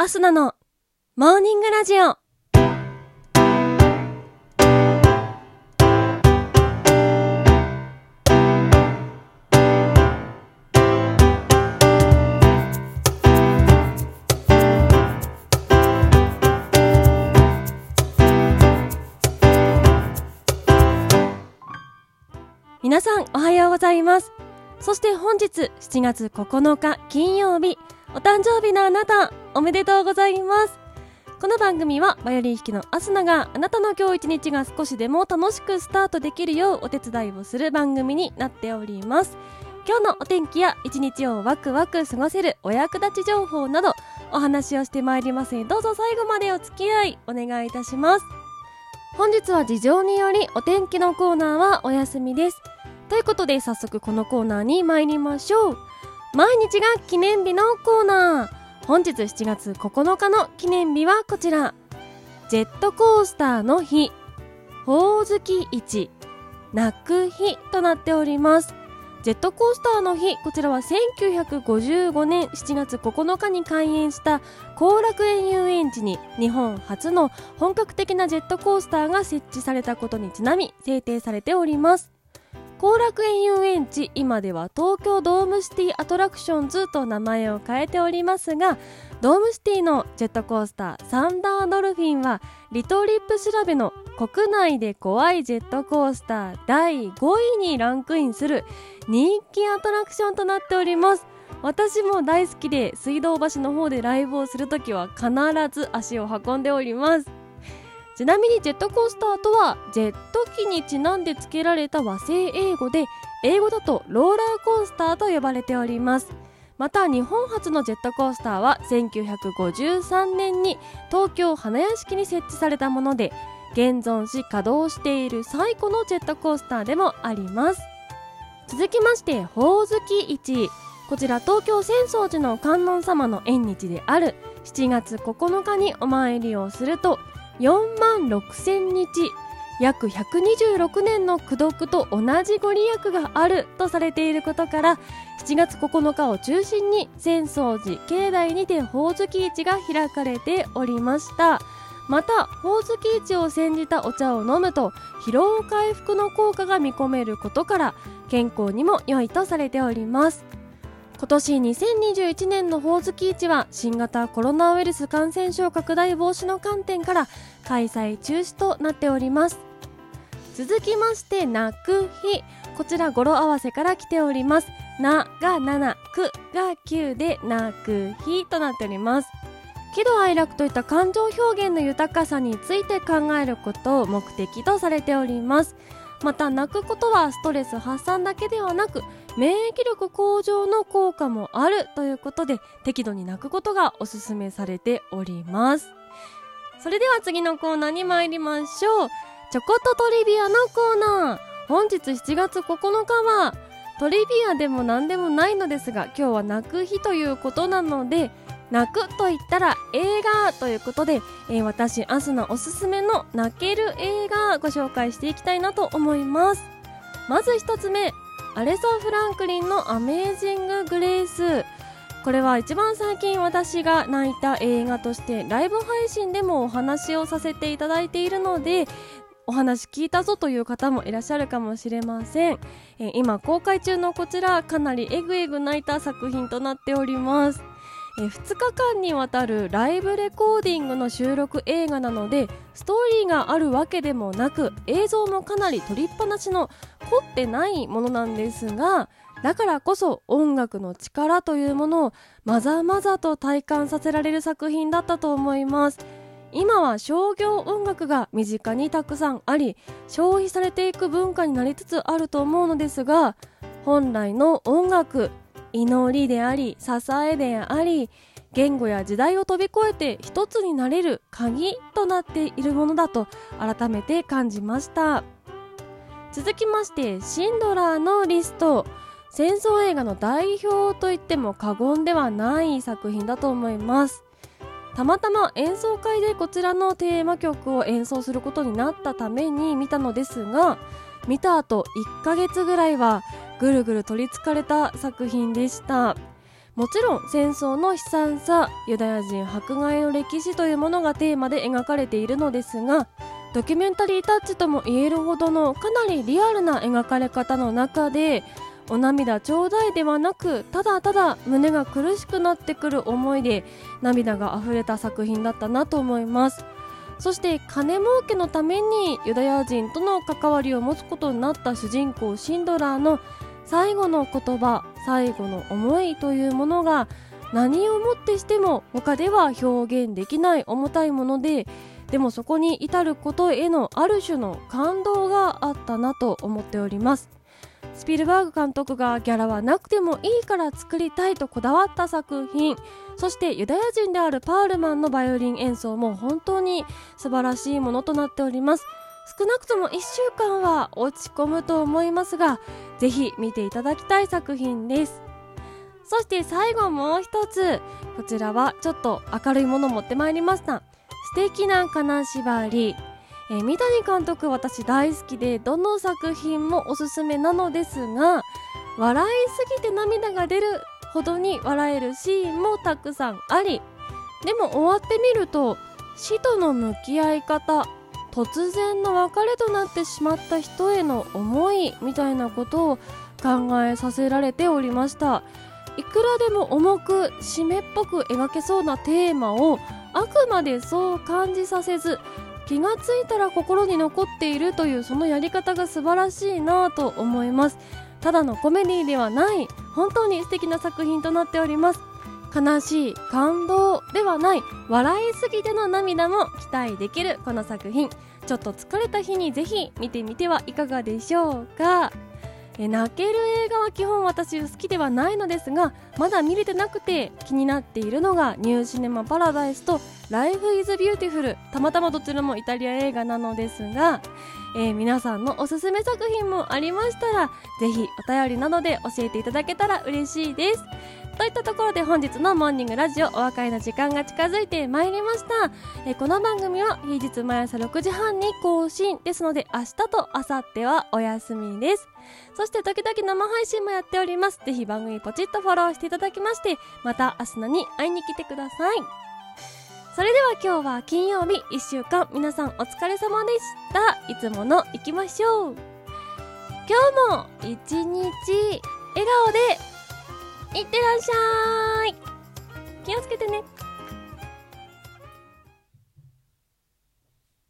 アスナのモーニングラジオ。皆さんおはようございます。そして本日7月9日金曜日、お誕生日のあなた、おめでとうございます。この番組はバイオリン弾きのアスナがあなたの今日一日が少しでも楽しくスタートできるようお手伝いをする番組になっております。今日のお天気や一日をワクワク過ごせるお役立ち情報などお話をしてまいりますのでどうぞ最後までお付き合いお願いいたします。本日は事情によりお天気のコーナーはお休みです。ということで早速このコーナーに参りましょう。毎日が記念日のコーナー。本日7月9日の記念日はこちら。ジェットコースターの日、ほおずき市、泣く日となっております。ジェットコースターの日、こちらは1955年7月9日に開園した後楽園遊園地に日本初の本格的なジェットコースターが設置されたことにちなみ制定されております。後楽園遊園地今では東京ドームシティアトラクションズと名前を変えておりますがドームシティのジェットコースターサンダードルフィンはリトリップ調べの国内で怖いジェットコースター第5位にランクインする人気アトラクションとなっております。私も大好きで水道橋の方でライブをするときは必ず足を運んでおります。ちなみにジェットコースターとはジェット機にちなんで付けられた和製英語で英語だとローラーコースターと呼ばれております。また日本初のジェットコースターは1953年に東京花屋敷に設置されたもので現存し稼働している最古のジェットコースターでもあります。続きましてほおずき市。こちら東京浅草寺の観音様の縁日である7月9日にお参りをすると4万6千日。約126年の功徳と同じご利益があるとされていることから7月9日を中心に浅草寺境内にてほおずき市が開かれておりました。またほおずき市を煎じたお茶を飲むと疲労回復の効果が見込めることから健康にも良いとされております。今年2021年のほおずき市は新型コロナウイルス感染症拡大防止の観点から開催中止となっております。続きまして泣く日。こちら語呂合わせから来ております。なが7くが9で泣く日となっております。喜怒哀楽といった感情表現の豊かさについて考えることを目的とされております。また泣くことはストレス発散だけではなく免疫力向上の効果もあるということで適度に泣くことがおすすめされております。それでは次のコーナーに参りましょう。ちょこっとトリビアのコーナー。本日7月9日はトリビアでも何でもないのですが今日は泣く日ということなので泣くと言ったら映画ということで、えー、私、アスナおすすめの泣ける映画ご紹介していきたいなと思います。まず一つ目、アレサ・フランクリンのアメージング・グレース。これは一番最近私が泣いた映画としてライブ配信でもお話をさせていただいているのでお話聞いたぞという方もいらっしゃるかもしれません、えー、今公開中のこちらかなりエグエグ泣いた作品となっておりますえ2日間にわたるライブレコーディングの収録映画なのでストーリーがあるわけでもなく映像もかなり撮りっぱなしの凝ってないものなんですがだからこそ音楽の力というものをまざまざと体感させられる作品だったと思います。今は商業音楽が身近にたくさんあり消費されていく文化になりつつあると思うのですが本来の音楽祈りであり支えであり言語や時代を飛び越えて一つになれる鍵となっているものだと改めて感じました。続きましてシンドラーのリスト。戦争映画の代表といっても過言ではない作品だと思います。たまたま演奏会でこちらのテーマ曲を演奏することになったために見たのですが見た後1ヶ月ぐらいはぐるぐる取りつかれた作品でした。もちろん戦争の悲惨さユダヤ人迫害の歴史というものがテーマで描かれているのですがドキュメンタリータッチとも言えるほどのかなりリアルな描かれ方の中でお涙ちょうだいではなくただただ胸が苦しくなってくる思いで涙が溢れた作品だったなと思います。そして金儲けのためにユダヤ人との関わりを持つことになった主人公シンドラーの最後の言葉最後の思いというものが何をもってしても他では表現できない重たいものででもそこに至ることへのある種の感動があったなと思っております。スピルバーグ監督がギャラはなくてもいいから作りたいとこだわった作品。そしてユダヤ人であるパールマンのバイオリン演奏も本当に素晴らしいものとなっております。少なくとも1週間は落ち込むと思いますがぜひ見ていただきたい作品です。そして最後もう一つこちらはちょっと明るいものを持ってまいりました。素敵な金縛り。えー、三谷監督私大好きでどの作品もおすすめなのですが笑いすぎて涙が出るほどに笑えるシーンもたくさんあり。でも終わってみると死との向き合い方突然の別れとなってしまった人への思いみたいなことを考えさせられておりました。いくらでも重く締めっぽく描けそうなテーマをあくまでそう感じさせず気がついたら心に残っているというそのやり方が素晴らしいなと思います。ただのコメディではない本当に素敵な作品となっております。悲しい感動ではない笑いすぎての涙も期待できるこの作品。ちょっと疲れた日にぜひ見てみてはいかがでしょうか。え泣ける映画は基本私好きではないのですがまだ見れてなくて気になっているのがニューシネマパラダイスとライフイズビューティフルたまたまどちらもイタリア映画なのですが、えー、皆さんのおすすめ作品もありましたらぜひお便りなどで教えていただけたら嬉しいです。といったところで本日のモーニングラジオお別れの時間が近づいてまいりました、えこの番組は平日毎朝6時半に更新ですので明日と明後日はお休みです。そして時々生配信もやっております。ぜひ番組ポチッとフォローしていただきましてまた明日のに会いに来てください。それでは今日は金曜日1週間皆さんお疲れ様でした。いつもの行きましょう。今日も一日笑顔でいってらっしゃい。気をつけてね。